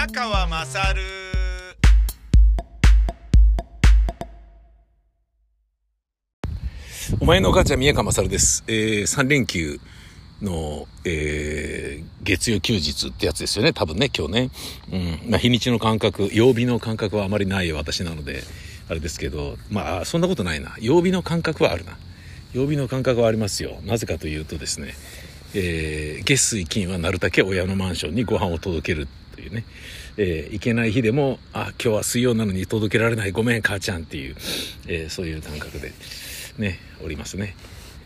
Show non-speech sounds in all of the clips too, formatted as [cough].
宮川まさるお前のお母ちゃん宮川勝です。えー、3連休の、えー、月曜休日ってやつですよね。多分ね、今日ね。うん。まあ、日にちの感覚、曜日の感覚はあまりない私なので、あれですけど、まあ、そんなことないな。曜日の感覚はあるな。曜日の感覚はありますよ。なぜかというとですね、えー、月水金はなるだけ親のマンションにご飯を届けるというね、えー、行けない日でも、あ、今日は水曜なのに届けられない、ごめん、母ちゃんっていう、えー、そういう感覚で、ね、おりますね。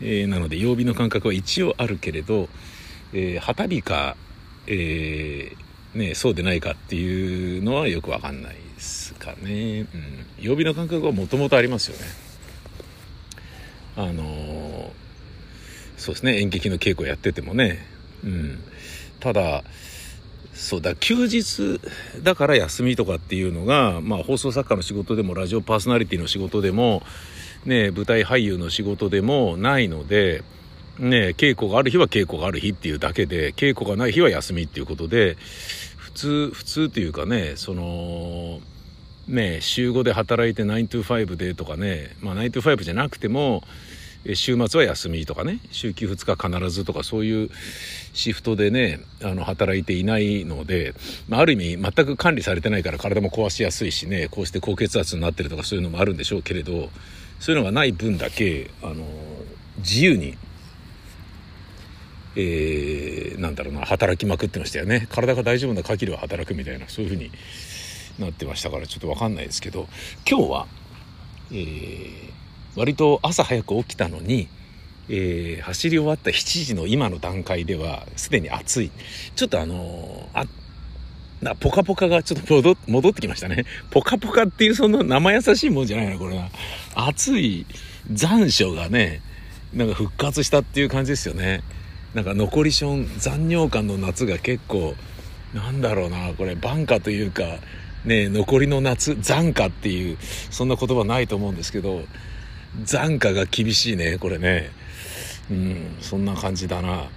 えー、なので、曜日の感覚は一応あるけれど、えー、旗日か、えー、ね、そうでないかっていうのはよくわかんないですかね。うん。曜日の感覚はもともとありますよね。あの、そうですね、演劇の稽古やっててもね。うん。ただ、そうだ、休日だから休みとかっていうのが、まあ放送作家の仕事でもラジオパーソナリティの仕事でも、ね、舞台俳優の仕事でもないので、ね、稽古がある日は稽古がある日っていうだけで、稽古がない日は休みっていうことで、普通、普通というかね、その、ね、週5で働いて9 to 5でとかね、まあ9 to 5じゃなくても、週末は休みとかね、週休2日必ずとかそういうシフトでね、あの、働いていないので、まあ、ある意味全く管理されてないから体も壊しやすいしね、こうして高血圧になってるとかそういうのもあるんでしょうけれど、そういうのがない分だけ、あの、自由に、えー、なんだろうな、働きまくってましたよね。体が大丈夫な限りは働くみたいな、そういうふうになってましたから、ちょっとわかんないですけど、今日は、えー、割と朝早く起きたのに、えー、走り終わった7時の今の段階ではすでに暑い。ちょっとあのー、あ、な、ポカポカがちょっと戻ってきましたね。ポカポカっていうそんな生優しいもんじゃないな、これは。暑い残暑がね、なんか復活したっていう感じですよね。なんか残りション、残尿感の夏が結構、なんだろうな、これ、晩夏というか、ね、残りの夏、残夏っていう、そんな言葉ないと思うんですけど、残価が厳しいね、これね。うん、そんな感じだな。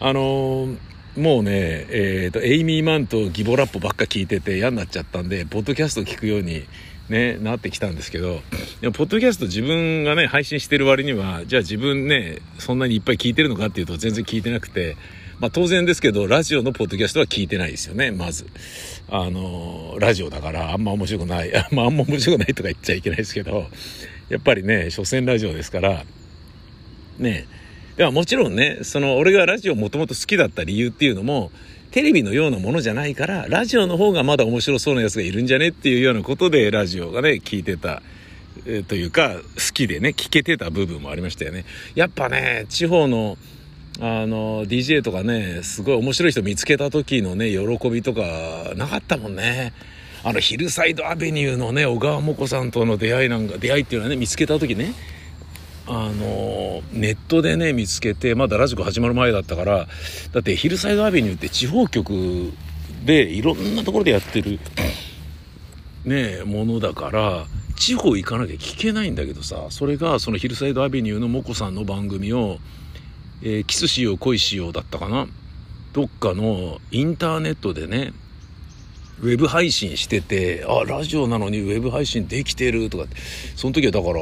あのー、もうね、えっ、ー、と、エイミー・マンとギボラップばっか聞いてて嫌になっちゃったんで、ポッドキャスト聞くように、ね、なってきたんですけど、でも、ポッドキャスト自分がね、配信してる割には、じゃあ自分ね、そんなにいっぱい聞いてるのかっていうと全然聞いてなくて、まあ当然ですけど、ラジオのポッドキャストは聞いてないですよね、まず。あの、ラジオだからあんま面白くない。[laughs] あんま面白くないとか言っちゃいけないですけど、やっぱりね、所詮ラジオですから、ね、ではもちろんね、その俺がラジオもともと好きだった理由っていうのも、テレビのようなものじゃないから、ラジオの方がまだ面白そうなやつがいるんじゃねっていうようなことで、ラジオがね、聞いてた。えー、というか、好きでね、聞けてた部分もありましたよね。やっぱね、地方の、あの、DJ とかね、すごい面白い人見つけた時のね、喜びとか、なかったもんね。あの、ヒルサイドアベニューのね、小川もこさんとの出会いなんか、出会いっていうのはね、見つけた時ね、あの、ネットでね、見つけて、まだラジコ始まる前だったから、だってヒルサイドアベニューって地方局でいろんなところでやってる、ね、ものだから、地方行かなきゃ聞けないんだけどさ、それがそのヒルサイドアベニューのもこさんの番組を、えー、キスしよう恋しようだったかな。どっかのインターネットでね、ウェブ配信してて、あ、ラジオなのにウェブ配信できてるとかって、その時はだから、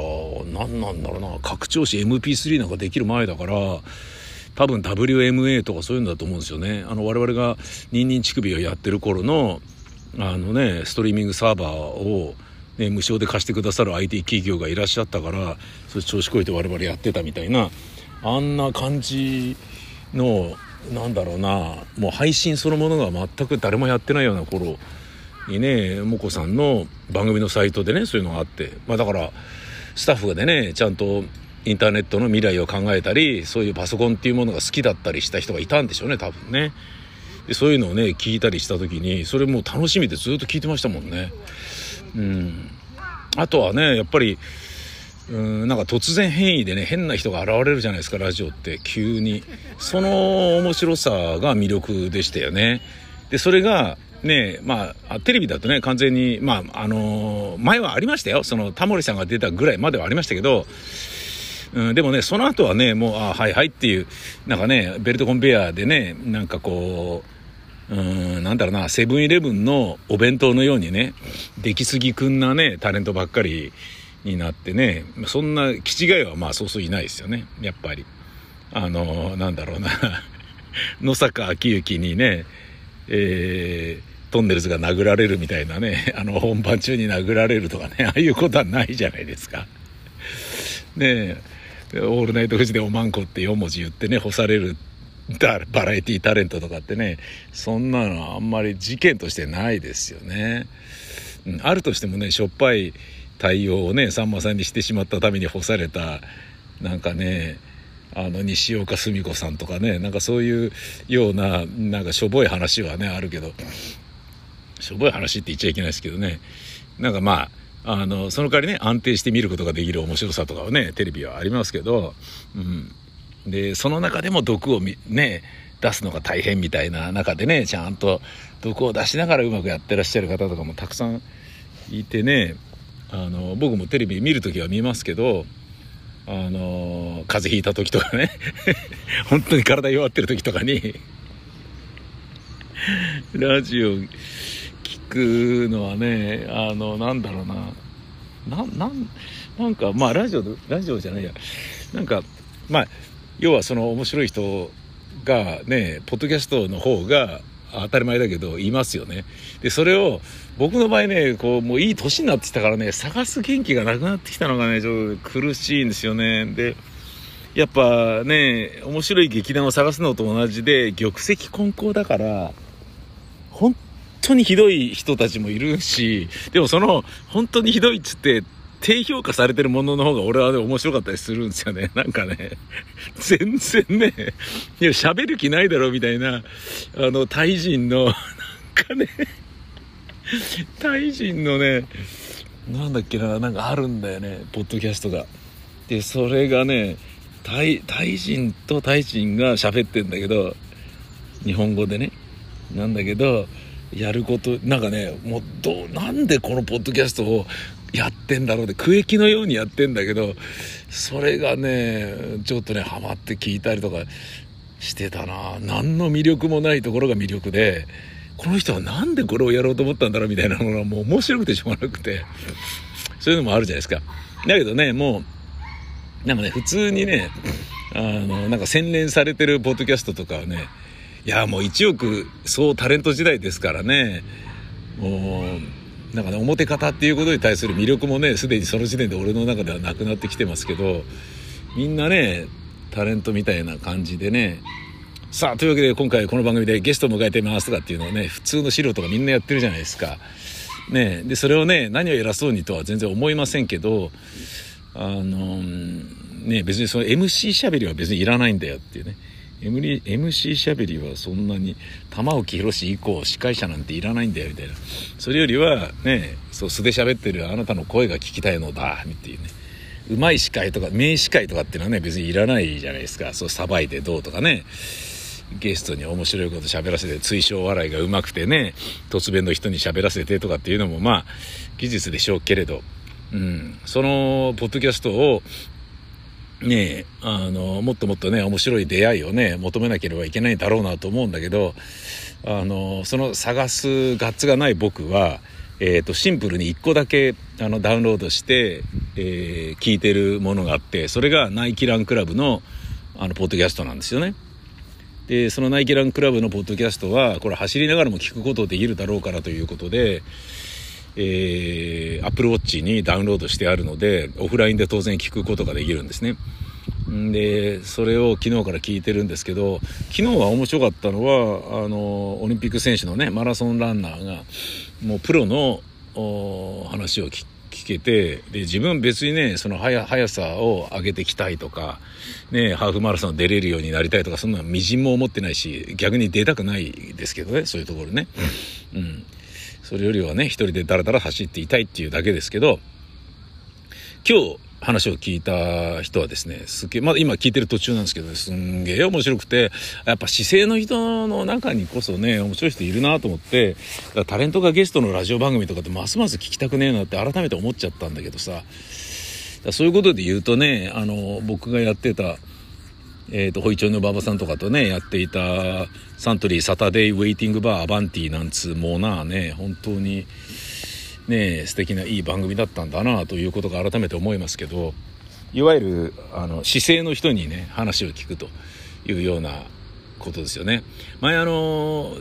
何なんだろうな、拡張子 MP3 なんかできる前だから、多分 WMA とかそういうんだと思うんですよね。あの、我々がニンニン乳首をやってる頃の、あのね、ストリーミングサーバーを、ね、無償で貸してくださる IT 企業がいらっしゃったから、それ調子こいて我々やってたみたいな、あんな感じの、なんだろうな、もう配信そのものが全く誰もやってないような頃にね、もこさんの番組のサイトでね、そういうのがあって、まあだから、スタッフでね、ちゃんとインターネットの未来を考えたり、そういうパソコンっていうものが好きだったりした人がいたんでしょうね、多分ね。でそういうのをね、聞いたりした時に、それもう楽しみでずっと聞いてましたもんね。うん。あとはね、やっぱり、うんなんか突然変異でね変な人が現れるじゃないですかラジオって。急に。その面白さが魅力でしたよね。でそれがねまあテレビだとね完全にまああのー、前はありましたよ。そのタモリさんが出たぐらいまではありましたけど。うん、でもね、その後はね、もう、あはいはいっていう、なんかね、ベルトコンベヤーでね、なんかこう、うん、なんだろうな、セブンイレブンのお弁当のようにね、出来すぎくんなね、タレントばっかりになってね、そんな、気違いはまあそうそういないですよね、やっぱり。あの、なんだろうな、[laughs] 野坂昭之にね、えー、トンネルズが殴られるみたいなね、あの、本番中に殴られるとかね、[laughs] ああいうことはないじゃないですか。ねえ、オールナイトフジでおまんこって4文字言ってね、干されるバラエティタレントとかってね、そんなのあんまり事件としてないですよね。うん、あるとしてもね、しょっぱい対応をね、さんまさんにしてしまったために干された、なんかね、あの西岡澄子さんとかねなんかそういうようななんかしょぼい話はねあるけどしょぼい話って言っちゃいけないですけどねなんかまああのその代わりね安定して見ることができる面白さとかはねテレビはありますけど、うん、でその中でも毒をね出すのが大変みたいな中でねちゃんと毒を出しながらうまくやってらっしゃる方とかもたくさんいてねあの僕もテレビ見る時は見ますけどあの風邪ひいた時とかね。[laughs] 本当に体弱ってる時とかにラジオ聞くのはねあのなんだろうな。ななんなんかまあラジオラジオじゃないや。なんかまあ要はその面白い人がねポッドキャストの方が当たり前だけどいますよね。でそれを僕の場合ねこうもういい年になってきたからね探す元気がなくなってきたのがねちょっと苦しいんですよねでやっぱね面白い劇団を探すのと同じで玉石混交だから本当にひどい人たちもいるしでもその本当にひどいっつって低評価されてるものの方が俺はね、面白かったりするんですよね。[laughs] なんかね、全然ね、いや、喋る気ないだろ、みたいな、あの、タイ人の、[laughs] なんかね、[laughs] タイ人のね、なんだっけな、なんかあるんだよね、ポッドキャストが。で、それがね、タイ、タイ人とタイ人が喋ってんだけど、日本語でね。なんだけど、やること、なんかね、もう、どう、なんでこのポッドキャストをやってんだろうで区域のようにやってんだけどそれがねちょっとねハマって聞いたりとかしてたな何の魅力もないところが魅力でこの人は何でこれをやろうと思ったんだろうみたいなのがもう面白くてしょうがなくて。そういうのもあるじゃないですか。だけどねもうなんかね普通にねあのなんか洗練されてるポッドキャストとかはねいやもう1億総タレント時代ですからねもうなんかね、表方っていうことに対する魅力もね、すでにその時点で俺の中ではなくなってきてますけど、みんなね、タレントみたいな感じでね、さあ、というわけで今回この番組でゲストを迎えてますとかっていうのをね、普通の素人がみんなやってるじゃないですか。ね、で、それをね、何を偉そうにとは全然思いませんけど、あの、ね、別にその MC しゃべりは別にいらないんだよっていうね。MC しゃべりはそんなに玉置宏以降司会者なんていらないんだよみたいなそれよりはねそう素で喋ってるあなたの声が聞きたいのだっていうねうまい司会とか名司会とかっていうのはね別にいらないじゃないですかそうさばいてどうとかねゲストに面白いこと喋らせて追笑笑いがうまくてね突然の人に喋らせてとかっていうのもまあ技術でしょうけれどうん、そのポッドキャストをねあの、もっともっとね、面白い出会いをね、求めなければいけないんだろうなと思うんだけど、あの、その探すガッツがない僕は、えーと、シンプルに1個だけあのダウンロードして、えー、聞いてるものがあってそれがナイキランクラブのあのポッドキャストなんですよね。でそのナイキランクラブのポッドキャストはこれ走りながらも聞くことできるだろうからということで、えー、Apple Watch にダウンロードしてあるのでオフラインで当然聞くことができるんですね。でそれを昨日から聞いてるんですけど昨日は面白かったのはあのオリンピック選手のねマラソンランナーがもうプロの話を聞けてで自分別にねその速さを上げていきたいとか、ね、ハーフマラソン出れるようになりたいとかそんなみじんも思ってないし逆に出たくないですけどねそういうところね。うんそれよりはね一人でダラダラ走っていたいっていうだけですけど今日話を聞いた人はですね、すげえ、まだ今聞いてる途中なんですけど、ね、すんげえ面白くて、やっぱ姿勢の人の中にこそね、面白い人いるなと思って、タレントがゲストのラジオ番組とかってますます聞きたくねえなって改めて思っちゃったんだけどさ、そういうことで言うとね、あの、僕がやってた、えーと、ホイチョイの馬場さんとかとねやっていたサントリーサタデーウェイティングバーアバンティなんつうもうなね本当にね素敵ないい番組だったんだなということが改めて思いますけどいわゆるあの姿勢の人にね話を聞くというようなことですよね。前あの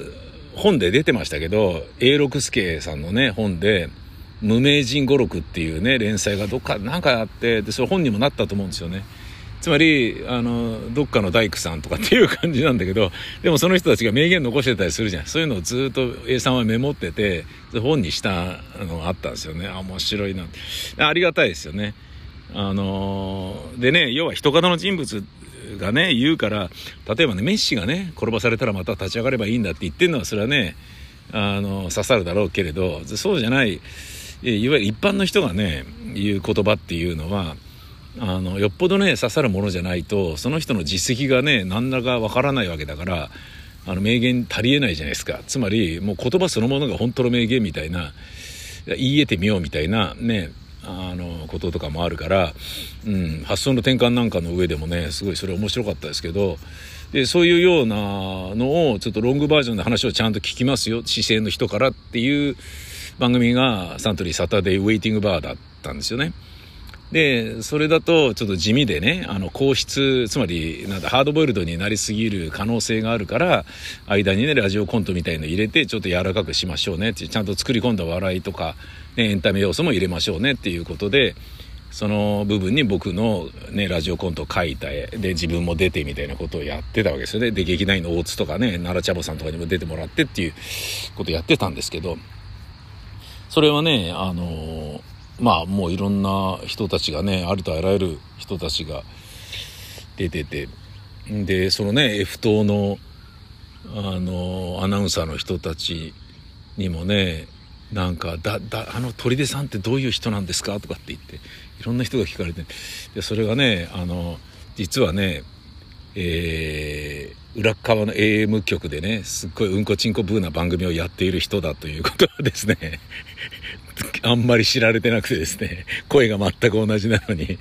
本で出てましたけど永六輔さんのね本で「無名人語録」っていうね連載がどっかなんかあってでそれ本にもなったと思うんですよね。つまりあのどっかの大工さんとかっていう感じなんだけどでもその人たちが名言残してたりするじゃん。そういうのをずっと A さんはメモってて本にしたのがあったんですよね。あ面白いな。ありがたいですよね。あのでね要は人型の人物がね言うから例えばねメッシがね転ばされたらまた立ち上がればいいんだって言ってるのはそれはねあの刺さるだろうけれどそうじゃないいわゆる一般の人がね言う言葉っていうのはあのよっぽどね刺さるものじゃないとその人の実績がね何らかわからないわけだからあの名言足りえないじゃないですかつまりもう言葉そのものが本当の名言みたいな言い得てみようみたいなねあのこととかもあるから、うん、発想の転換なんかの上でもねすごいそれ面白かったですけどでそういうようなのをちょっとロングバージョンで話をちゃんと聞きますよ姿勢の人からっていう番組がサントリーサタデーウェイティングバーだったんですよね。でそれだとちょっと地味でねあの硬質つまりなんだハードボイルドになりすぎる可能性があるから間にねラジオコントみたいの入れてちょっと柔らかくしましょうねってちゃんと作り込んだ笑いとか、ね、エンタメ要素も入れましょうねっていうことでその部分に僕の、ね、ラジオコントを書いた絵で自分も出てみたいなことをやってたわけですよね。で劇団員の大津とかね奈良茶坊さんとかにも出てもらってっていうことやってたんですけどそれはねあのまあもういろんな人たちがねありとあらゆる人たちが出てて。でそのね F 党のあのアナウンサーの人たちにもねなんかだだあの砦さんってどういう人なんですかとかって言っていろんな人が聞かれて。でそれがねあの実はねえー、裏側の AM 局でねすっごいうんこちんこブーな番組をやっている人だということですね。あんまり知られてなくてですね、声が全く同じなのに、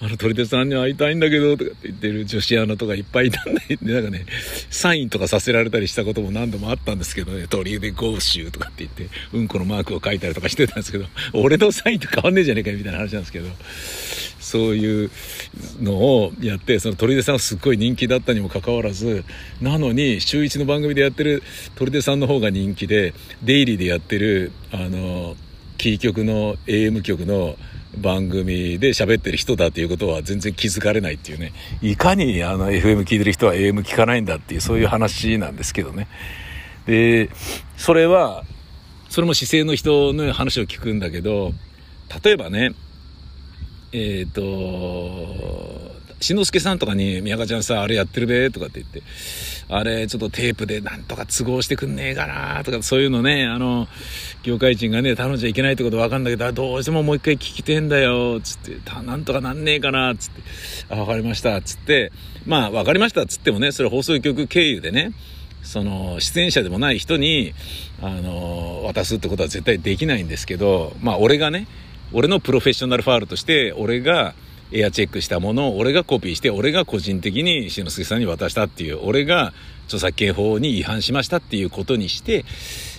あの、鳥手さんに会いたいんだけど、とかって言ってる女子アナとかいっぱいいたんで、なんかね、サインとかさせられたりしたことも何度もあったんですけどね、鳥でゴーシューとかって言って、うんこのマークを書いたりとかしてたんですけど、俺のサインと変わんねえじゃねえかよみたいな話なんですけど、そういうのをやって、その鳥出さんはすっごい人気だったにもかかわらず、なのに、週一の番組でやってる鳥出さんの方が人気で、デイリーでやってる、あの、キー局の AM 局の番組で喋ってる人だっていうことは全然気づかれないっていうね。いかにあの FM 聞いてる人は AM 聞かないんだっていうそういう話なんですけどね。でそれはそれも姿勢の人の話を聞くんだけど例えばねえっ、ー、としんのすけさんとかに、宮川ちゃんさ、あれやってるべとかって言って、あれ、ちょっとテープでなんとか都合してくんねえかなとか、そういうのね、あの、業界人がね、頼んじゃいけないってことわかんだけど、どうしてももう一回聞きてんだよ、つって、なんとかなんねえかな、つって、あ、わかりました、つって、まあ、わかりました、つってもね、それ放送局経由でね、その出演者でもない人にあの渡すってことは絶対できないんですけどまあ俺がね俺のプロフェッショナルファールとして俺がエアチェックしたものを俺がコピーして俺が個人的に篠介さんに渡したっていう俺が著作権法に違反しましたっていうことにして、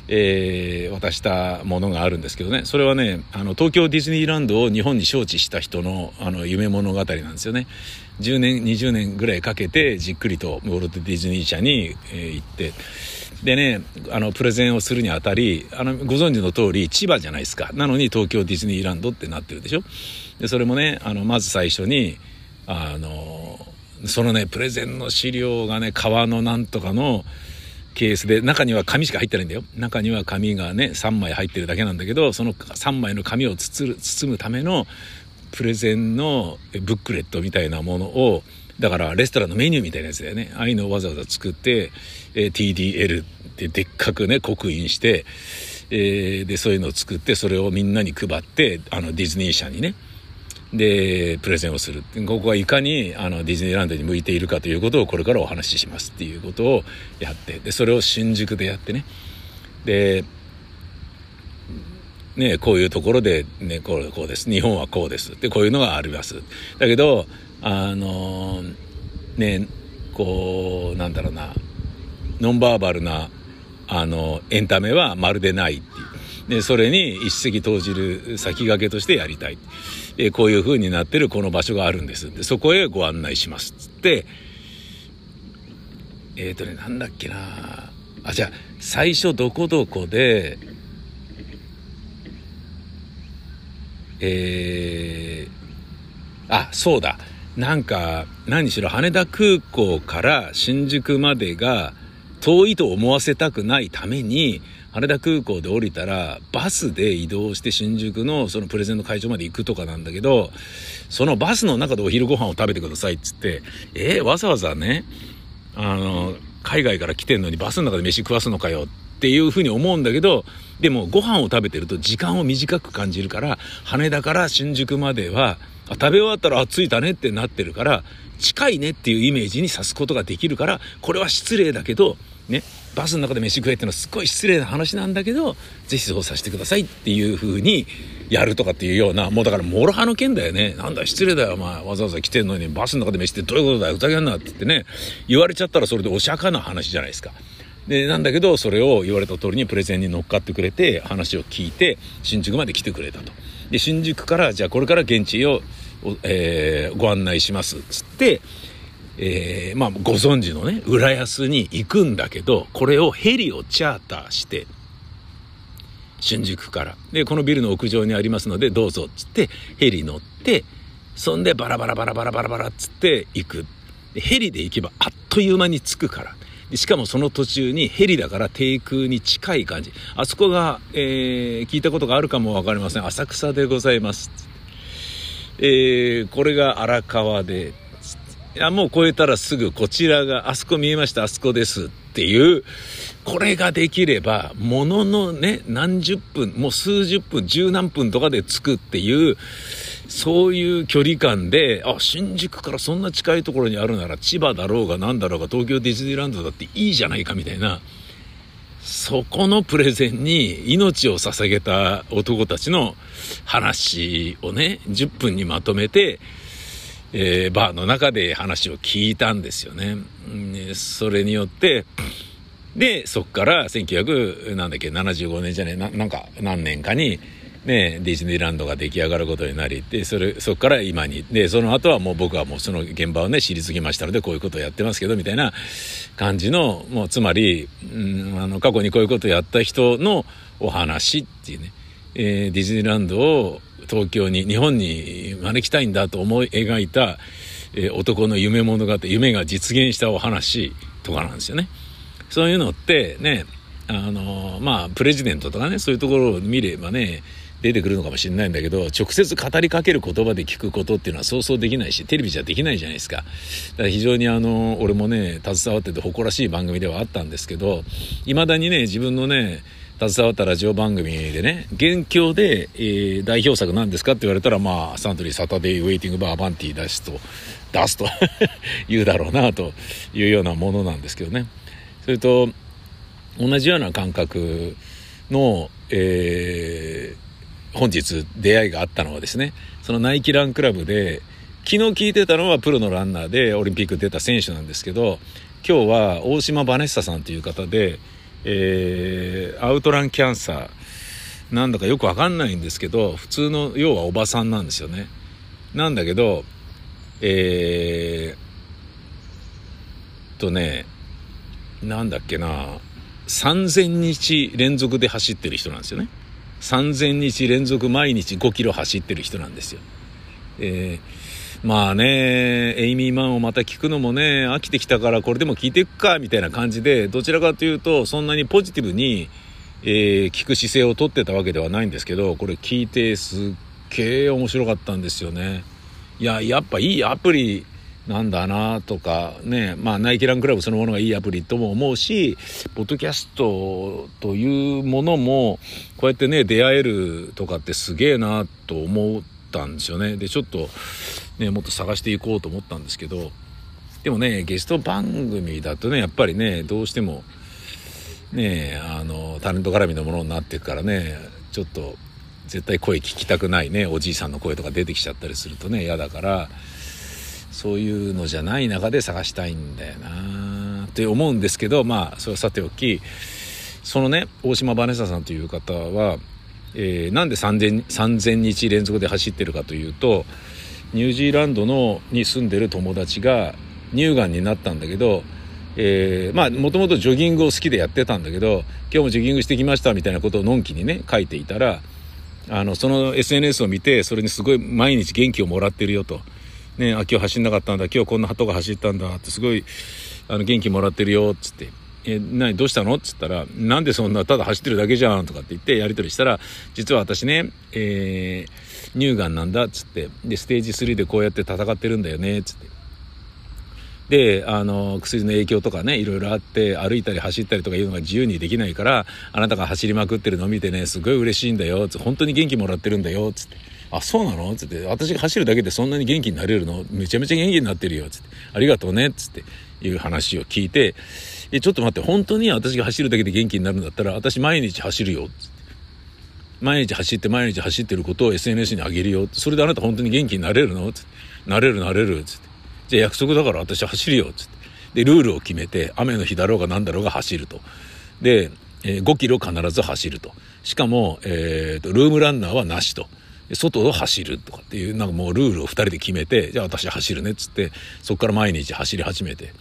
えー、渡したものがあるんですけどね。それはねあの東京ディズニーランドを日本に招致した人のあの夢物語なんですよね。10年20年ぐらいかけてじっくりとウォルト・ディズニー社に、えー、行って。でねあのプレゼンをするにあたりあのご存知の通り千葉じゃないですか。なのに東京ディズニーランドってなってるでしょ。でそれもねあのまず最初にあのそのねプレゼンの資料がね革のなんとかのケースで中には紙しか入ってないんだよ。中には紙がね3枚入ってるだけなんだけどその3枚の紙を包むためのプレゼンのブックレットみたいなものをだからレストランのメニューみたいなやつだよね。ああいうのをわざわざ作って、え TDL ってでっかくね刻印して、えー、でそういうのを作ってそれをみんなに配ってあのディズニー社にねでプレゼンをする。ここはいかにあのディズニーランドに向いているかということをこれからお話ししますっていうことをやってでそれを新宿でやってね。でねこういうところで、ね、こうこうです。日本はこうです。でこういうのがあります。だけどあのねこうなんだろうな。ノンバーバルなあのエンタメはまるでないっていう。でそれに一石投じる先駆けとしてやりたい、えこういう風になってるこの場所があるんです。でそこへご案内しますっつって。えっ、ー、とねなんだっけな。あじゃあ最初どこどこでえー、あそうだ。なんか何しろ羽田空港から新宿までが遠いと思わせたくないために羽田空港で降りたらバスで移動して新宿のそのプレゼント会場まで行くとかなんだけどそのバスの中でお昼ご飯を食べてくださいっつってえー、わざわざねあの海外から来てんのにバスの中で飯食わすのかよっていうふうに思うんだけどでもご飯を食べてると時間を短く感じるから羽田から新宿までは食べ終わったらあ着いたねってなってるから近いねっていうイメージにさすことができるからこれは失礼だけどね、バスの中で飯食えっていうのはすごい失礼な話なんだけど、ぜひそうさせてくださいっていう風にやるとかっていうような、もうだから諸刃の剣だよね。なんだ失礼だよ、お前。わざわざ来てんのにバスの中で飯ってどういうことだよ、ふざけんなって言ってね、言われちゃったらそれでお釈迦な話じゃないですか。で、なんだけど、それを言われた通りにプレゼンに乗っかってくれて、話を聞いて、新宿まで来てくれたと。で、新宿から、じゃあこれから現地を、えー、ご案内します。つって、えー、まあご存知のね、浦安に行くんだけど、これをヘリをチャーターして、新宿から。で、このビルの屋上にありますので、どうぞっ、つって、ヘリ乗って、そんでバラバラバラバラバラバラっつって行く。ヘリで行けばあっという間に着くから。しかもその途中にヘリだから低空に近い感じ。あそこが、えー、聞いたことがあるかもわかりません。浅草でございます。えー、これが荒川で、いや、もう超えたらすぐこちらが、あそこ見えました、あそこですっていう、これができれば、もののね、何十分、もう数十分、十何分とかで着くっていう、そういう距離感で、あ、新宿からそんな近いところにあるなら、千葉だろうが何だろうが、東京ディズニーランドだっていいじゃないかみたいな、そこのプレゼンに命を捧げた男たちの話をね、10分にまとめて、えー、バーの中で話を聞いたんですよね。それによって、で、そっから1900、なんだっけ、75年じゃねえ、ななんか何年かに、ね、ディズニーランドが出来上がることになり、で、それ、そっから今に、で、その後はもう僕はもうその現場をね、知りすぎましたので、こういうことをやってますけど、みたいな感じの、もうつまり、うん、あの、過去にこういうことをやった人のお話っていうね、えー、ディズニーランドを東京に日本に招きたいんだと思い描いた、え、男の夢物語夢が実現したお話とかなんですよね。そういうのってねあのまあプレジデントとかねそういうところを見ればね出てくるのかもしれないんだけど直接語りかける言葉で聞くことっていうのはそうそうできないしテレビじゃできないじゃないですかだから非常にあの俺もね携わってて誇らしい番組ではあったんですけどいまだにね自分のね携わったラジオ番組でね、現況で、えー、代表作なんですかって言われたら、まあ、サントリーサタデーウェイティングバーバンティー出すと、出すと [laughs] 言うだろうな、というようなものなんですけどね。それと、同じような感覚の、えー、本日出会いがあったのはですね、そのナイキランクラブで、昨日聞いてたのはプロのランナーでオリンピック出た選手なんですけど、今日は大島バネッサさんという方で、えー、アウトランキャンサー。なんだかよくわかんないんですけど普通の要はおばさんなんですよね。なんだけどえー、とねなんだっけな3000日連続で走ってる人なんですよね。3000日連続毎日5キロ走ってる人なんですよ。えーまあね、エイミー・マンをまた聞くのもね、飽きてきたからこれでも聞いていくか、みたいな感じで、どちらかというと、そんなにポジティブに、えー、聞く姿勢をとってたわけではないんですけど、これ聞いてすっげえ面白かったんですよね。いや、やっぱいいアプリなんだなとかね、まあナイキランクラブそのものがいいアプリとも思うし、ポッドキャストというものも、こうやってね、出会えるとかってすげえなと思ったんですよね。で、ちょっと、ね、もっと探していこうと思ったんですけど、でもね、ゲスト番組だとね、やっぱりね、どうしても、ね、あの、タレント絡みのものになっていくからね、ちょっと、絶対声聞きたくないね、おじいさんの声とか出てきちゃったりするとね、嫌だから、そういうのじゃない中で探したいんだよなって思うんですけどまあそれはさておきそのね大島バネサさんという方は、えー、なんで 3000, 3000日連続で走ってるかというとニュージーランドのに住んでる友達が乳がんになったんだけどえ、まあもともとジョギングを好きでやってたんだけど今日もジョギングしてきましたみたいなことをのんきにね書いていたらあのその SNS を見てそれにすごい毎日元気をもらってるよと。ね、あ今日走んなかったんだ今日こんな鳩が走ったんだってすごいあの元気もらってるよっつって「え何どうしたの?」っつったら「なんでそんなただ走ってるだけじゃん」とかって言ってやり取りしたら「実は私ね、えー、乳がんなんだ」っつって。でステージ3でこうやって戦ってるんだよね。っつって。であの薬の影響とかねいろいろあって歩いたり走ったりとかいうのが自由にできないからあなたが走りまくってるのを見てねすごい嬉しいんだよ。つって本当に元気もらってるんだよ。つって「あそうなの?」つって「私が走るだけでそんなに元気になれるの？めちゃめちゃ元気になってるよ」つって「ありがとうね」つって。いう話を聞いて「えちょっと待って。本当に私が走るだけで元気になるんだったら私毎日走るよ」つって。毎日走って毎日走ってることを SNS に上げるよ。それであなた本当に元気になれるの？つって。なれるなれる。つって。じゃあ約束だから私走るよ、つって。で、ルールを決めて、雨の日だろうが何だろうが走ると。で、えー、5キロ必ず走ると。しかも、えー、と、ルームランナーはなしと。外を走るとかっていう、なんかもうルールを2人で決めて、じゃあ私走るねっつって、そこから毎日走り始めて。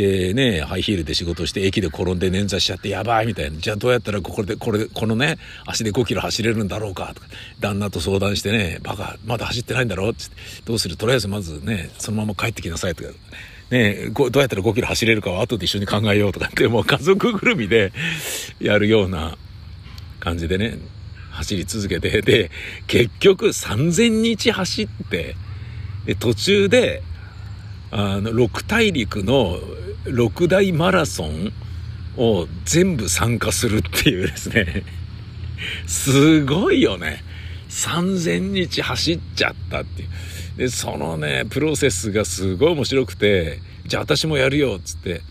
でね、ハイヒールで仕事して駅で転んで捻挫しちゃってやばいみたいな。じゃあどうやったらここで、これ、このね、足で5キロ走れるんだろうかとか、旦那と相談してね、バカ、まだ走ってないんだろうってどうする？とりあえずまずね、そのまま帰ってきなさいとか。ねどうやったら5キロ走れるかは後で一緒に考えようとかって、もう家族ぐるみでやるような感じでね、走り続けて、で、結局3000日走って、で、途中で、あの、6大陸の6大マラソンを全部参加するっていうですねすごいよね。3000日走っちゃったっていう。で、そのね、プロセスがすごい面白くて、じゃあ私もやるよ、っつって。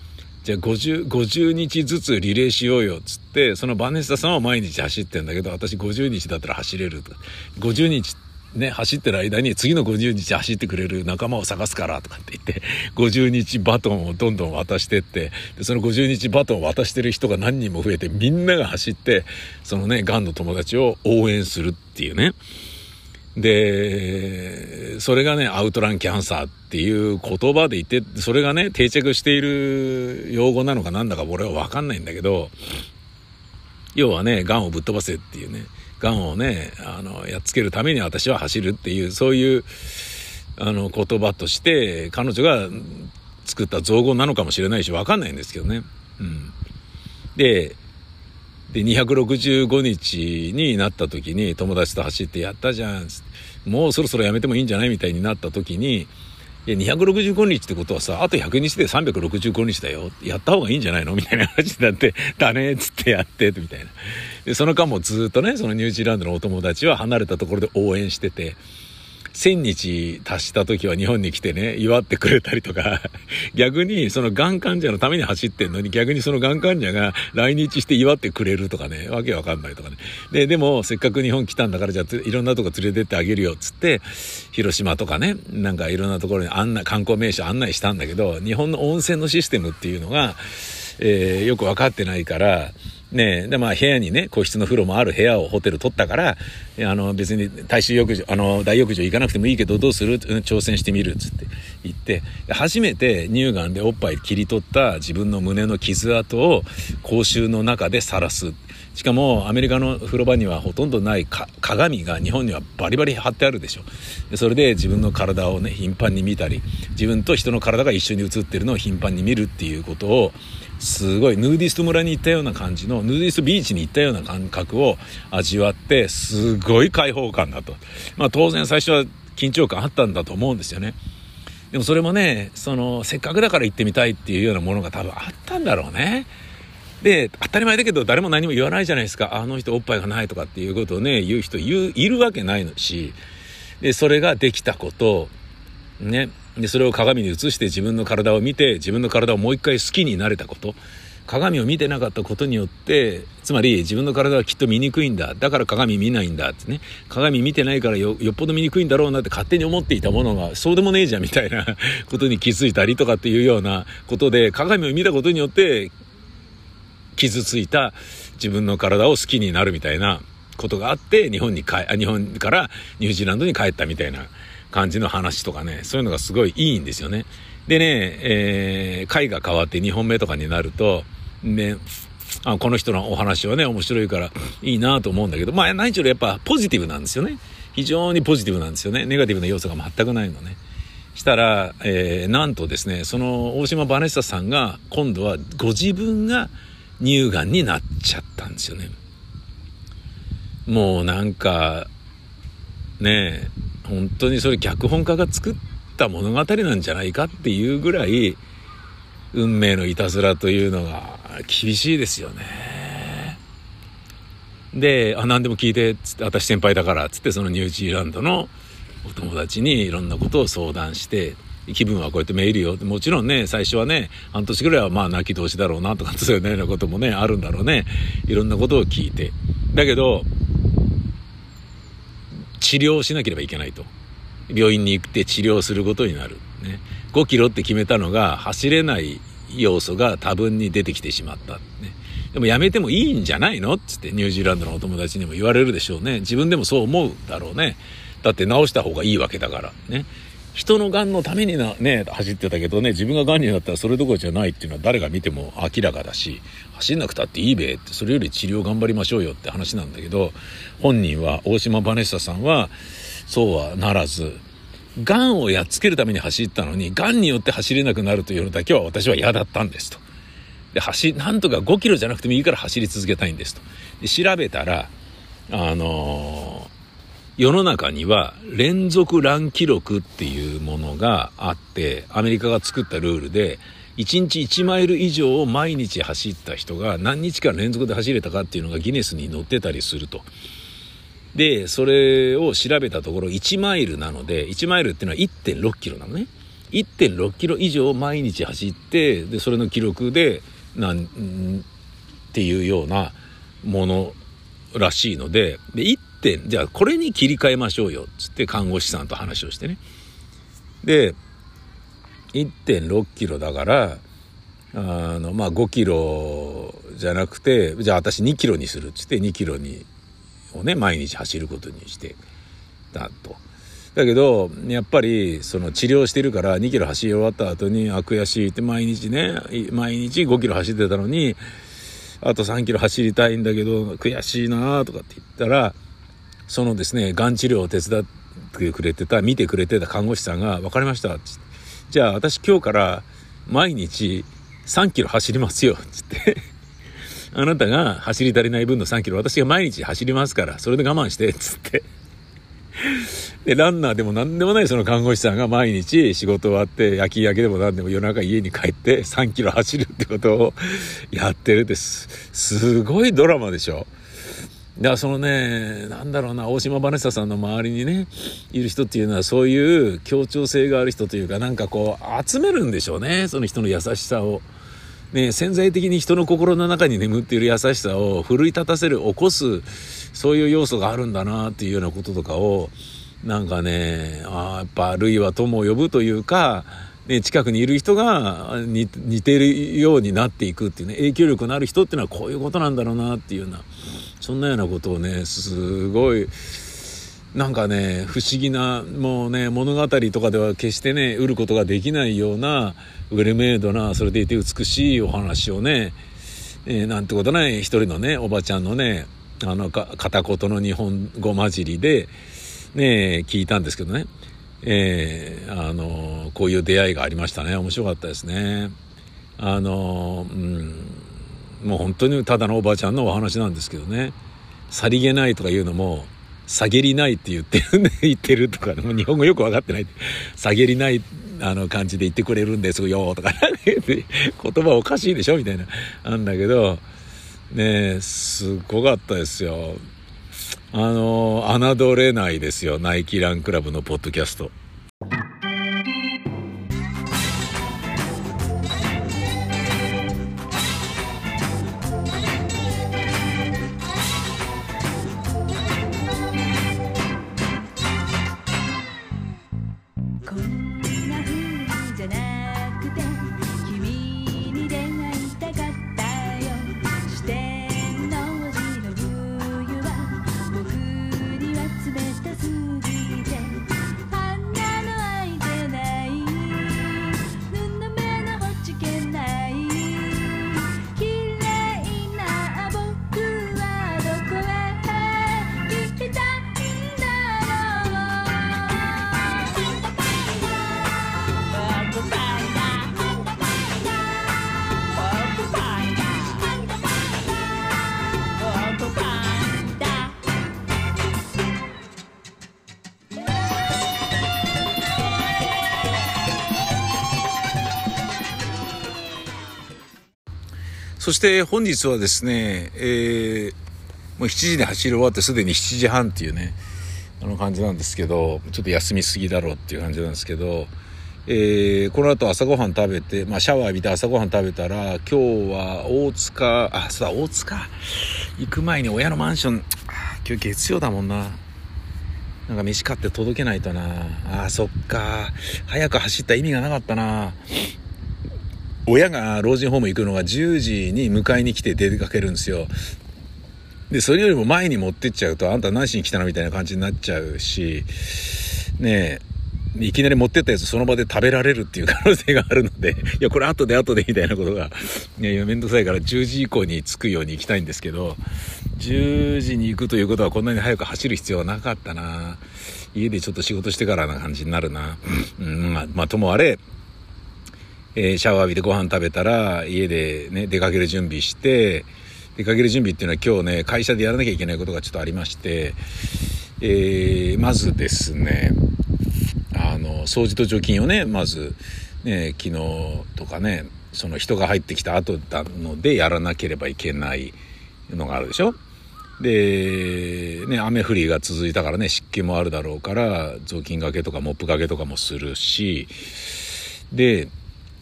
じゃあ50、50日ずつリレーしようよ、っつって、そのバネスタさんは毎日走ってんだけど、私50日だったら走れると。50日ね、走ってる間に次の50日走ってくれる仲間を探すからとかって言って、50日バトンをどんどん渡してって、でその50日バトンを渡してる人が何人も増えて、みんなが走って、そのね、癌の友達を応援するっていうね。で、それがね、アウトランキャンサーっていう言葉で言って、それがね、定着している用語なのかなんだか俺はわかんないんだけど、要はね、癌をぶっ飛ばせっていうね、がんをね、あの、やっつけるために私は走るっていう、そういう、あの、言葉として、彼女が作った造語なのかもしれないし、わかんないんですけどね。うん。で、で、265日になった時に友達と走ってやったじゃん。もうそろそろやめてもいいんじゃないみたいになった時に、いや、265日ってことはさ、あと100日で365日だよ。やった方がいいんじゃないの？みたいな話になって、だねっつってやって、みたいな。で、その間もずっとね、そのニュージーランドのお友達は離れたところで応援してて、1000日達した時は日本に来てね、祝ってくれたりとか、[laughs] 逆にそのがん患者のために走ってんのに逆にそのがん患者が来日して祝ってくれるとかね、わけわかんないとかね。で、でもせっかく日本来たんだからじゃあいろんなとこ連れてってあげるよっつって、広島とかね、なんかいろんなところに案内、観光名所案内したんだけど、日本の温泉のシステムっていうのが、えー、よくわかってないから、ねで、まあ部屋にね、個室の風呂もある部屋をホテル取ったから、あの別に大衆浴場、あの大浴場行かなくてもいいけどどうする？挑戦してみるっつって言って、初めて乳がんでおっぱい切り取った自分の胸の傷跡を公衆の中で晒す。しかもアメリカの風呂場にはほとんどない鏡が日本にはバリバリ貼ってあるでしょ。それで自分の体をね頻繁に見たり自分と人の体が一緒に写ってるのを頻繁に見るっていうことをすごいヌーディスト村に行ったような感じのヌーディストビーチに行ったような感覚を味わってすごい開放感だと。まあ当然最初は緊張感あったんだと思うんですよね。でもそれもねそのせっかくだから行ってみたいっていうようなものが多分あったんだろうね。で当たり前だけど誰も何も言わないじゃないですか。あの人おっぱいがないとかっていうことをね言う人いるわけないのし。でそれができたこと。ね。で、それを鏡に映して自分の体を見て、自分の体をもう一回好きになれたこと。鏡を見てなかったことによってつまり自分の体はきっと見にくいんだ。だから鏡見ないんだってね。鏡見てないからよっぽど見にくいんだろうなって勝手に思っていたものがそうでもねえじゃんみたいなことに気づいたりとかっていうようなことで鏡を見たことによって傷ついた自分の体を好きになるみたいなことがあって日本に帰日本からニュージーランドに帰ったみたいな感じの話とかねそういうのがすごいいいんですよね。でね、えー、回が変わって2本目とかになると、ね、あこの人のお話はね、面白いからいいなと思うんだけど、まあ何しろやっぱポジティブなんですよね。非常にポジティブなんですよね。ネガティブな要素が全くないのね。したら、えー、なんとですね、その大島バネッサさんが今度はご自分が乳がんになっちゃったんですよね。もうなんか、ねえ、本当にそれ脚本家が作った物語なんじゃないかっていうぐらい運命のいたずらというのが厳しいですよね。で、あ、何でも聞いて、つって、私先輩だから、つってそのニュージーランドのお友達にいろんなことを相談して、気分はこうやってメールよ。もちろんね、最初はね、半年ぐらいはまあ泣き通しだろうなとか、そういうようなこともね、あるんだろうね。いろんなことを聞いて。だけど、治療しなければいけないと。病院に行って治療することになる。ね。5キロって決めたのが走れない要素が多分に出てきてしまった。ね。でもやめてもいいんじゃないのつってニュージーランドのお友達にも言われるでしょうね。自分でもそう思うだろうね。だって治した方がいいわけだから。ね。人の癌のためにな、ね、走ってたけどね、自分が癌になったらそれどころじゃないっていうのは誰が見ても明らかだし、走んなくたっていいべって、それより治療頑張りましょうよって話なんだけど、本人は、大島バネッサさんは、そうはならず、がんをやっつけるために走ったのに、がんによって走れなくなるというのだけは私は嫌だったんですと。で、走、なんとか5キロじゃなくてもいいから走り続けたいんですと。で、調べたら、あのー、世の中には連続ラン記録っていうものがあって、アメリカが作ったルールで、1日1マイル以上を毎日走った人が何日間連続で走れたかっていうのがギネスに載ってたりすると。で、それを調べたところ1マイルなので、1マイルっていうのは1.6キロなのね。1.6キロ以上毎日走って、で、それの記録で、なん、っていうようなものらしいので、で、1点、じゃあこれに切り替えましょうよっ、つって看護師さんと話をしてね。で、1.6キロだから、あの、まあ、5キロじゃなくて、じゃあ私2キロにするっつって2キロにをね毎日走ることにしてたと。だけどやっぱりその治療してるから2キロ走り終わった後にあ悔しいって毎日ね毎日5キロ走ってたのにあと3キロ走りたいんだけど悔しいなとかって言ったらそのですねがん治療を手伝ってくれてた見てくれてた看護師さんが「分かりました」「じゃあ私今日から毎日3キロ走りますよ」つって [laughs] あなたが走り足りない分の3キロ、私が毎日走りますから、それで我慢して、つって。で、ランナーでも何でもないその看護師さんが毎日仕事終わって、夜勤明けでも何でも夜中家に帰って3キロ走るってことをやってるです。すごいドラマでしょ。だからそのね、なんだろうな、大島バネッサさんの周りにね、いる人っていうのはそういう協調性がある人というか、なんかこう、集めるんでしょうね、その人の優しさを。ね、潜在的に人の心の中に眠っている優しさを奮い立たせる、起こす、そういう要素があるんだなっていうようなこととかを、なんかね、ああやっぱ類は友を呼ぶというか、ね、近くにいる人が似ているようになっていくっていうね、影響力のある人っていうのはこういうことなんだろうなっていうような、そんなようなことをね、すごい、なんかね、不思議な、もうね、物語とかでは決してね、売ることができないような、ウェルメイドな、それでいて美しいお話をね、えー、なんてことない一人のね、おばちゃんのね、あのか、片言の日本語混じりで、ね、聞いたんですけどね、えー、あの、こういう出会いがありましたね。面白かったですね。あの、うん、もう本当にただのおばあちゃんのお話なんですけどね、さりげないとか言うのも、下げりないって言ってる、ね、[laughs] 言ってるとか、もう日本語よく分かってない。下げりない、あの感じで言ってくれるんですよ、とか、[laughs] 言葉おかしいでしょみたいな、なんだけど、ねえすごかったですよ。あの、侮れないですよ、ナイキランクラブのポッドキャスト。して本日はですね、えー、もう7時で走り終わってすでに7時半っていうね、あの感じなんですけど、ちょっと休みすぎだろうっていう感じなんですけど、えー、この後朝ごはん食べて、まあ、シャワー浴びて朝ごはん食べたら、今日は大塚、あ、そうだ、大塚？行く前に親のマンション、今日月曜だもんな。なんか飯買って届けないとな。あ、そっか。早く走った意味がなかったな。親が老人ホーム行くのが10時に迎えに来て出かけるんですよ。で、それよりも前に持ってっちゃうと、あんた何しに来たのみたいな感じになっちゃうし、ねえ、いきなり持ってったやつその場で食べられるっていう可能性があるので、[laughs] いや、これ後で後でみたいなことが、いやいや、めんどくさいから10時以降に着くように行きたいんですけど、10時に行くということはこんなに早く走る必要はなかったな家でちょっと仕事してからな感じになるな。うん、まあ、まあ、ともあれ、えー、シャワー浴びてご飯食べたら、家でね、出かける準備して、出かける準備っていうのは今日ね、会社でやらなきゃいけないことがちょっとありまして、えー、まずですね、あの、掃除と除菌をね、まず、ね、昨日とかね、その人が入ってきた後なのでやらなければいけないのがあるでしょ？で、ね、雨降りが続いたからね、湿気もあるだろうから、雑巾がけとかモップがけとかもするし、で、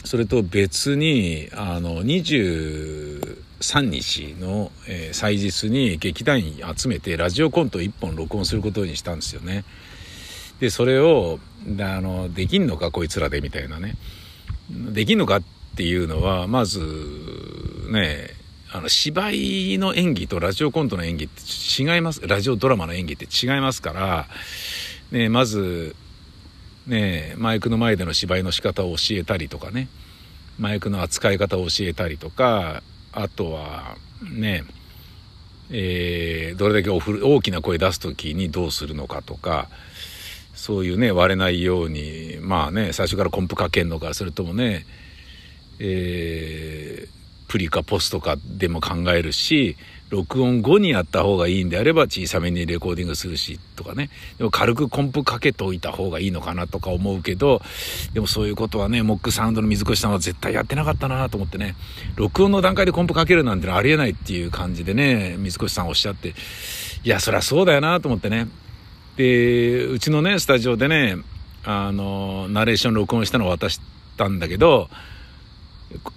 それと別にあの23日の、えー、祭日に劇団員集めてラジオコント1本録音することにしたんですよね。でそれをあのできんのかこいつらでみたいなねできんのかっていうのはまずねあの芝居の演技とラジオコントの演技って違いますラジオドラマの演技って違いますから、ね、まずね、マイクの前での芝居の仕方を教えたりとかね。マイクの扱い方を教えたりとかあとはねえー、どれだけ大きな声出す時にどうするのかとかそういうね割れないようにまあね最初からコンプかけんのかそれともね、えー、プリかポストかでも考えるし録音後にやった方がいいんであれば小さめにレコーディングするしとかね。でも軽くコンプかけておいた方がいいのかなとか思うけど、でもそういうことはね、モックサウンドの水越さんは絶対やってなかったなと思ってね、録音の段階でコンプかけるなんてありえないっていう感じでね、水越さんおっしゃって、いや、そりゃそうだよなと思ってね。で、うちのね、スタジオでね、あの、ナレーション録音したのを渡したんだけど、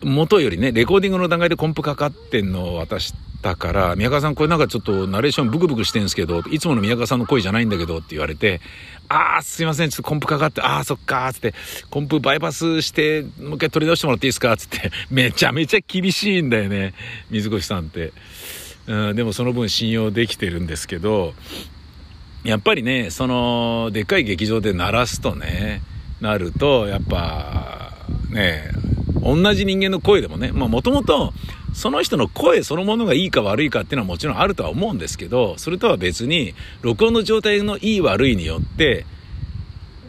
元よりね、レコーディングの段階でコンプかかってんのを渡して、だから、宮川さんこれなんかちょっとナレーションブクブクしてんすけど、いつもの宮川さんの声じゃないんだけどって言われて、あーすいません、ちょっとコンプかかって、あーそっかーつって、コンプバイパスして、もう一回取り出してもらっていいですか？つって、めちゃめちゃ厳しいんだよね、水越さんって。うん、でもその分信用できてるんですけど、やっぱりね、その、でっかい劇場で鳴らすとね、なると、やっぱ、ね、同じ人間の声でもね、まあもともと、その人の声そのものがいいか悪いかっていうのはもちろんあるとは思うんですけど、それとは別に、録音の状態のいい悪いによって、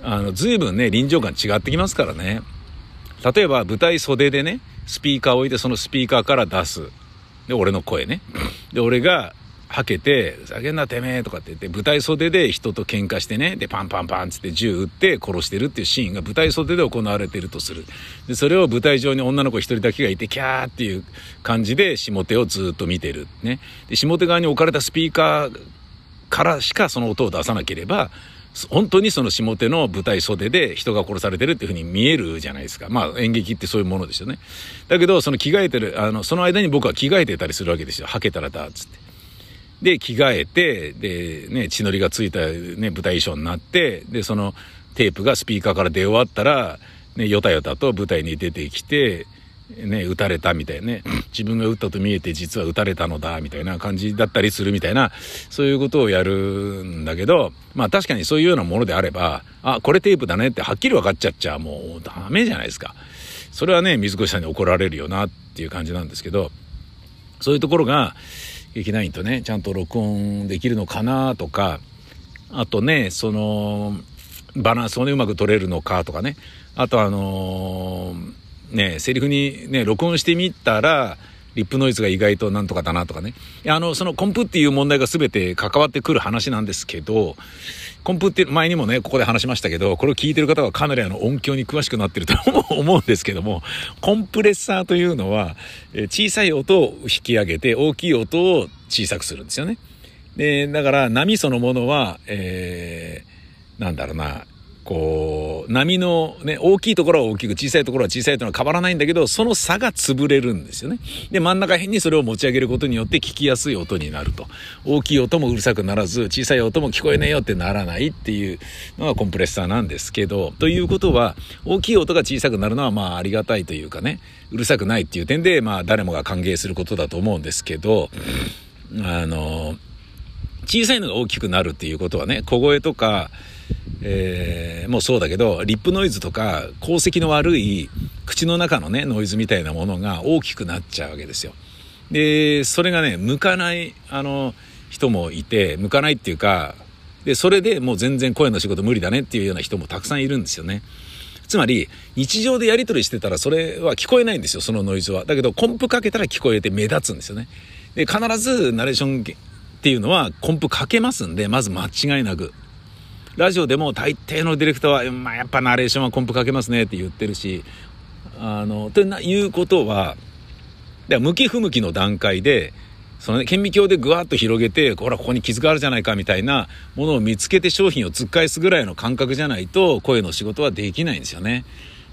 あの、随分ね、臨場感違ってきますからね。例えば、舞台袖でね、スピーカーを置いてそのスピーカーから出す。で、俺の声ね。で、俺が、はけて、ふざけんなてめえとかって言って、舞台袖で人と喧嘩してね、で、パンパンパンつって銃撃って殺してるっていうシーンが舞台袖で行われてるとする。で、それを舞台上に女の子一人だけがいて、キャーっていう感じで下手をずっと見てる。ね。で、下手側に置かれたスピーカーからしかその音を出さなければ、本当にその下手の舞台袖で人が殺されてるっていうふうに見えるじゃないですか。まあ演劇ってそういうものですよね。だけど、その着替えてる、あの、その間に僕は着替えてたりするわけですよ。はけたらだ、つって。で、着替えて、で、ね、血のりがついたね、舞台衣装になって、で、そのテープがスピーカーから出終わったら、ね、よたよたと舞台に出てきて、ね、撃たれたみたいなね、[clears throat] 自分が撃ったと見えて実は撃たれたのだ、みたいな感じだったりするみたいな、そういうことをやるんだけど、まあ確かにそういうようなものであれば、あ、これテープだねってはっきり分かっちゃっちゃもうダメじゃないですか。それはね、水越さんに怒られるよなっていう感じなんですけど、そういうところが、劇団員とねちゃんと録音できるのかなとかあとねそのバランスをねうまく取れるのかとかね。あとあのー、ねセリフにね録音してみたらリップノイズが意外となんとかだなとかね。あの、そのコンプっていう問題が全て関わってくる話なんですけど、コンプって前にもね、ここで話しましたけど、これを聞いてる方はかなりあの音響に詳しくなってると思うんですけども、コンプレッサーというのは、小さい音を引き上げて大きい音を小さくするんですよね。で、だから波そのものは、えー、なんだろうな、こう、波のね、大きいところは大きく、小さいところは小さいというのは変わらないんだけど、その差が潰れるんですよね。で、真ん中辺にそれを持ち上げることによって聞きやすい音になると。大きい音もうるさくならず、小さい音も聞こえねえよってならないっていうのがコンプレッサーなんですけど、ということは、大きい音が小さくなるのはまあありがたいというかね、うるさくないっていう点で、まあ誰もが歓迎することだと思うんですけど、あの、小さいのが大きくなるっていうことはね、小声とか、えー、もうそうだけど、リップノイズとか、功績の悪い口の中のね、ノイズみたいなものが大きくなっちゃうわけですよ。で、それがね、向かない、あの、人もいて、向かないっていうか、で、それでもう全然声の仕事無理だねっていうような人もたくさんいるんですよね。つまり、日常でやり取りしてたらそれは聞こえないんですよ、そのノイズは。だけど、コンプかけたら聞こえて目立つんですよね。で、必ずナレーションっていうのはコンプかけますんで、まず間違いなく。ラジオでも大抵のディレクターは、まあ、やっぱナレーションはコンプかけますねって言ってるし、あの、ということは、で向き不向きの段階で、そのね、顕微鏡でぐわっと広げて、ほら、ここに傷があるじゃないかみたいなものを見つけて商品を突っ返すぐらいの感覚じゃないと、声の仕事はできないんですよね。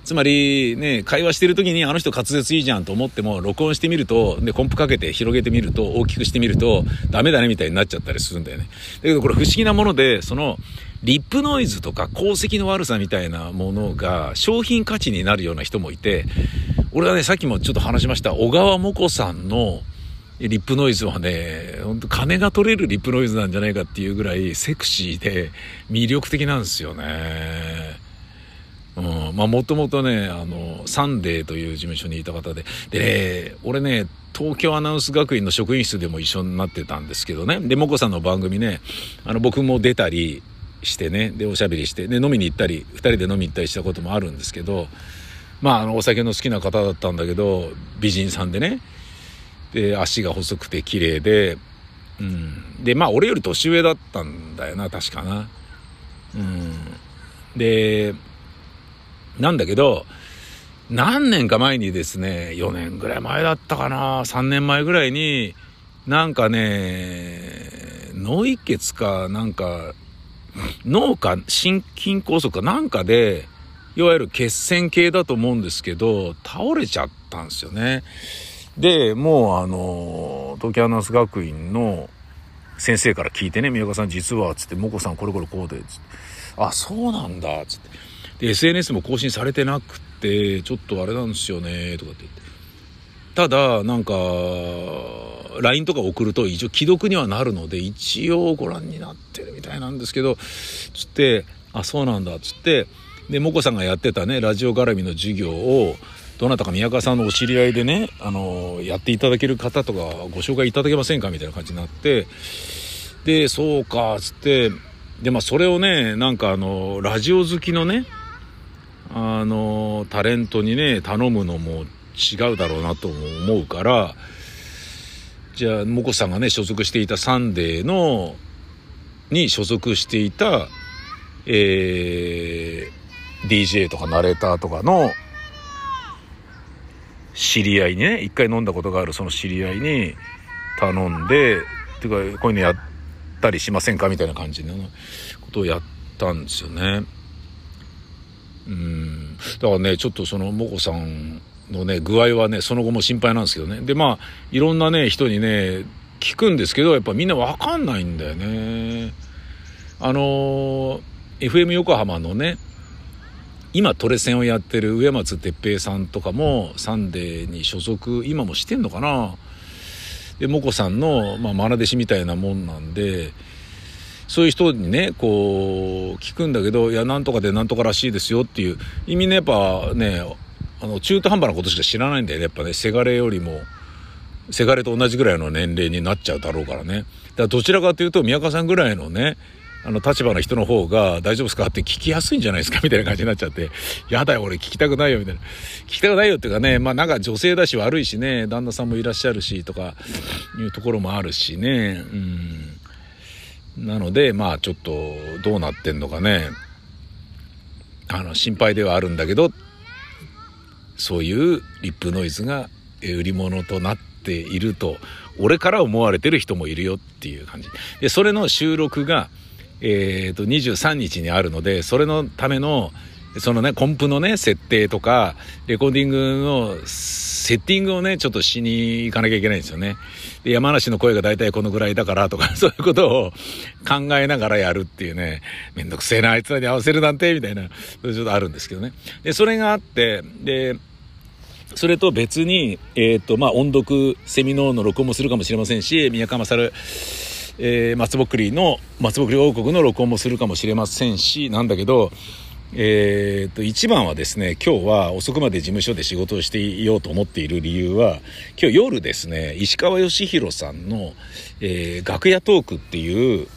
つまり、ね、会話してる時にあの人滑舌いいじゃんと思っても、録音してみると、で、コンプかけて広げてみると、大きくしてみると、ダメだねみたいになっちゃったりするんだよね。だけどこれ不思議なもので、その、リップノイズとか功績の悪さみたいなものが商品価値になるような人もいて、俺はね、さっきもちょっと話しました、小川もこさんのリップノイズはね、ほんと金が取れるリップノイズなんじゃないかっていうぐらいセクシーで魅力的なんですよね。まあもともとね、あの、サンデーという事務所にいた方で、でね、俺ね、東京アナウンス学院の職員室でも一緒になってたんですけどね、で、もこさんの番組ね、あの、僕も出たりしてね、で、おしゃべりして、で、飲みに行ったり、二人で飲みに行ったりしたこともあるんですけど、まあ、あの、お酒の好きな方だったんだけど、美人さんでね、で、足が細くて綺麗で、うん。で、まあ、俺より年上だったんだよな、確かな。うん。で、なんだけど、何年か前にですね、4年ぐらい前だったかな、3年前ぐらいに、なんかね、脳一血か、なんか、脳か心筋梗塞かなんかで、いわゆる血栓系だと思うんですけど、倒れちゃったんですよね。で、もうあの、東京アナウンス学院の先生から聞いてね、宮川さん実は、つって、もこさんこれこれこうで、つって、あ、そうなんだ、つって。で、SNS も更新されてなくて、ちょっとあれなんですよね、とかって言って。ただ、なんか、LINE とか送ると一応既読にはなるので、一応ご覧になってるみたいなんですけど、つって、あ、そうなんだ、つって、で、もこさんがやってたね、ラジオ絡みの授業を、どなたか宮川さんのお知り合いでね、あの、やっていただける方とかご紹介いただけませんかみたいな感じになって、で、そうか、つって、で、まあ、それをね、なんかあの、ラジオ好きのね、あのタレントにね頼むのも違うだろうなと思うからじゃあもこさんがね所属していたサンデーのに所属していた、えー、DJ とかナレーターとかの知り合いにね一回飲んだことがあるその知り合いに頼んでていうかこういうのやったりしませんかみたいな感じのことをやったんですよね。うん。だからね、ちょっとその、もこさんのね、具合はね、その後も心配なんですけどね。で、まあ、いろんなね、人にね、聞くんですけど、やっぱみんなわかんないんだよね。あの FM 横浜のね、今トレセンをやってる植松哲平さんとかもサンデーに所属今もしてんのかなでもこさんの、まあ、愛弟子みたいなもんなんでそういう人にね、こう、聞くんだけど、いや、なんとかでなんとからしいですよっていう、意味ね、やっぱね、あの、中途半端なことしか知らないんだよね。やっぱね、せがれよりも、せがれと同じぐらいの年齢になっちゃうだろうからね。だからどちらかというと、宮川さんぐらいのね、あの立場の人の方が大丈夫ですかって聞きやすいんじゃないですかみたいな感じになっちゃって、やだよ俺聞きたくないよみたいな。聞きたくないよっていうかね、まあなんか女性だし悪いしね、旦那さんもいらっしゃるしとかいうところもあるしね、うん。なので、まあちょっとどうなってんのかね、あの心配ではあるんだけど、そういうリップノイズが売り物となっていると、俺から思われてる人もいるよっていう感じ。で、それの収録が、え、ー、と、23日にあるので、それのための、そのね、コンプのね、設定とか、レコーディングのセッティングをね、ちょっとしに行かなきゃいけないんですよね。で、山梨の声が大体このぐらいだからとか、[laughs] そういうことを考えながらやるっていうね、めんどくせえな、あいつらに合わせるなんて、みたいな、ちょっとあるんですけどね。で、それがあって、で、それと別に、えっ、ー、と、まあ、音読セミノーの録音もするかもしれませんし、宮川勝、えー、松ぼっくりの、松ぼっくり王国の録音もするかもしれませんし、なんだけど、えー、と、一番はですね、今日は遅くまで事務所で仕事をしていようと思っている理由は、今日夜ですね、石川義弘さんの、えー、楽屋トークっていう、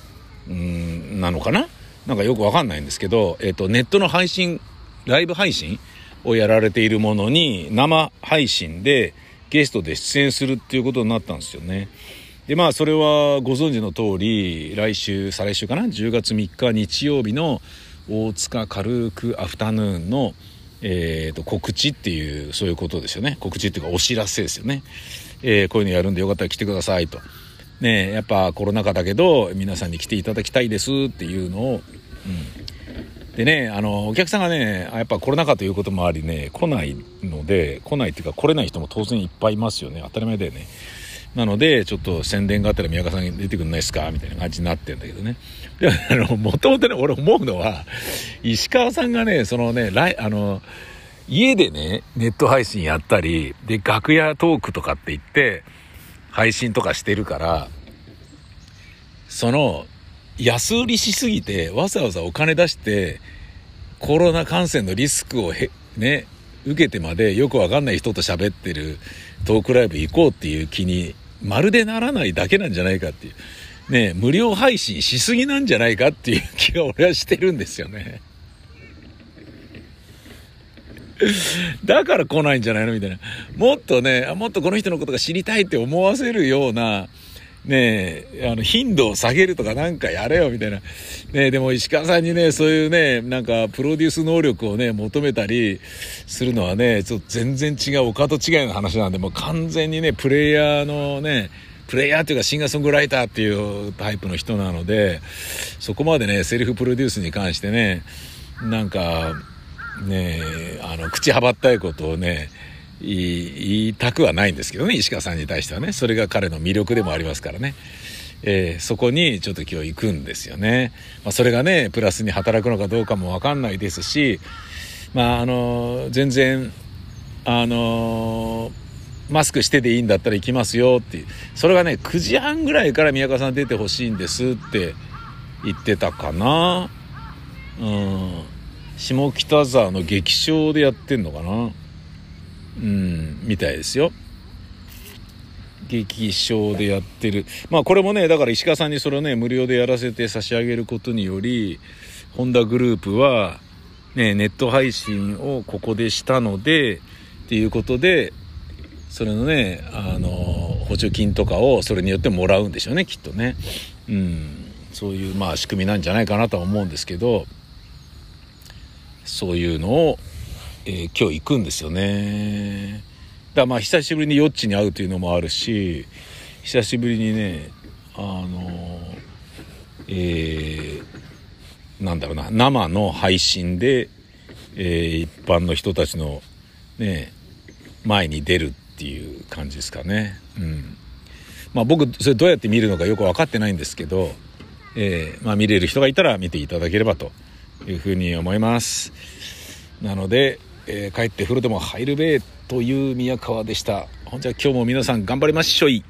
うん、なのかな？なんかよくわかんないんですけど、えっ、ー、と、ネットの配信、ライブ配信をやられているものに、生配信でゲストで出演するっていうことになったんですよね。でまあそれはご存知の通り来週再来週かな？10月3日日曜日の大塚軽くアフタヌーンの、えーと、告知っていうそういうことですよね。告知っていうかお知らせですよね、えー、こういうのやるんでよかったら来てくださいと。ねやっぱコロナ禍だけど皆さんに来ていただきたいですっていうのを、うん、でねあのお客さんがねやっぱコロナ禍ということもありね来ないので来ないっていうか来れない人も当然いっぱいいますよね。当たり前だよね。なので、ちょっと宣伝があったら宮川さん出てくんないですか？みたいな感じになってんだけどね。で、あの、もともとね、俺思うのは、石川さんがね、そのね、ライ、あの、家でね、ネット配信やったり、で、楽屋トークとかって言って、配信とかしてるから、その、安売りしすぎて、わざわざお金出して、コロナ感染のリスクをへ、ね、受けてまでよくわかんない人と喋ってるトークライブ行こうっていう気にまるでならないだけなんじゃないかっていう。ね無料配信しすぎなんじゃないかっていう気が俺はしてるんですよね。だから来ないんじゃないのみたいな。もっとね、もっとこの人のことが知りたいって思わせるような、ねえ、あの、頻度を下げるとかなんかやれよ、みたいな。ねえ、でも石川さんにね、そういうね、なんか、プロデュース能力をね、求めたりするのはね、ちょっと全然違う、お門違いの話なんで、もう完全にね、プレイヤーのね、プレイヤーっていうかシンガーソングライターっていうタイプの人なので、そこまでね、セルフプロデュースに関してね、なんか、ねえあの、口はばったいことをね、言いたくはないんですけどね石川さんに対してはね。それが彼の魅力でもありますからね、えー、そこにちょっと今日行くんですよね、まあ、それがねプラスに働くのかどうかも分かんないですしまああの全然あのマスクしてでいいんだったら行きますよってそれがね9時半ぐらいから宮川さん出てほしいんですって言ってたかな。うん。下北沢の劇場でやってんのかな。うんみたいですよ。劇場でやってる。まあこれもねだから石川さんにそれをね無料でやらせて差し上げることによりホンダグループはねネット配信をここでしたのでっていうことでそれのねあの補助金とかをそれによってもらうんでしょうねきっとね。うん。そういうまあ仕組みなんじゃないかなとは思うんですけどそういうのをえー、今日行くんですよね。だまあ久しぶりにヨッチに会うというのもあるし久しぶりにねあのえー、なんだろうな生の配信で、えー、一般の人たちのね前に出るっていう感じですかね。うんまあ、僕それどうやって見るのかよく分かってないんですけど、えーまあ、見れる人がいたら見ていただければというふうに思います。なのでえー、帰って風呂でも入るべという宮川でした。ほんじゃ今日も皆さん頑張りましょい。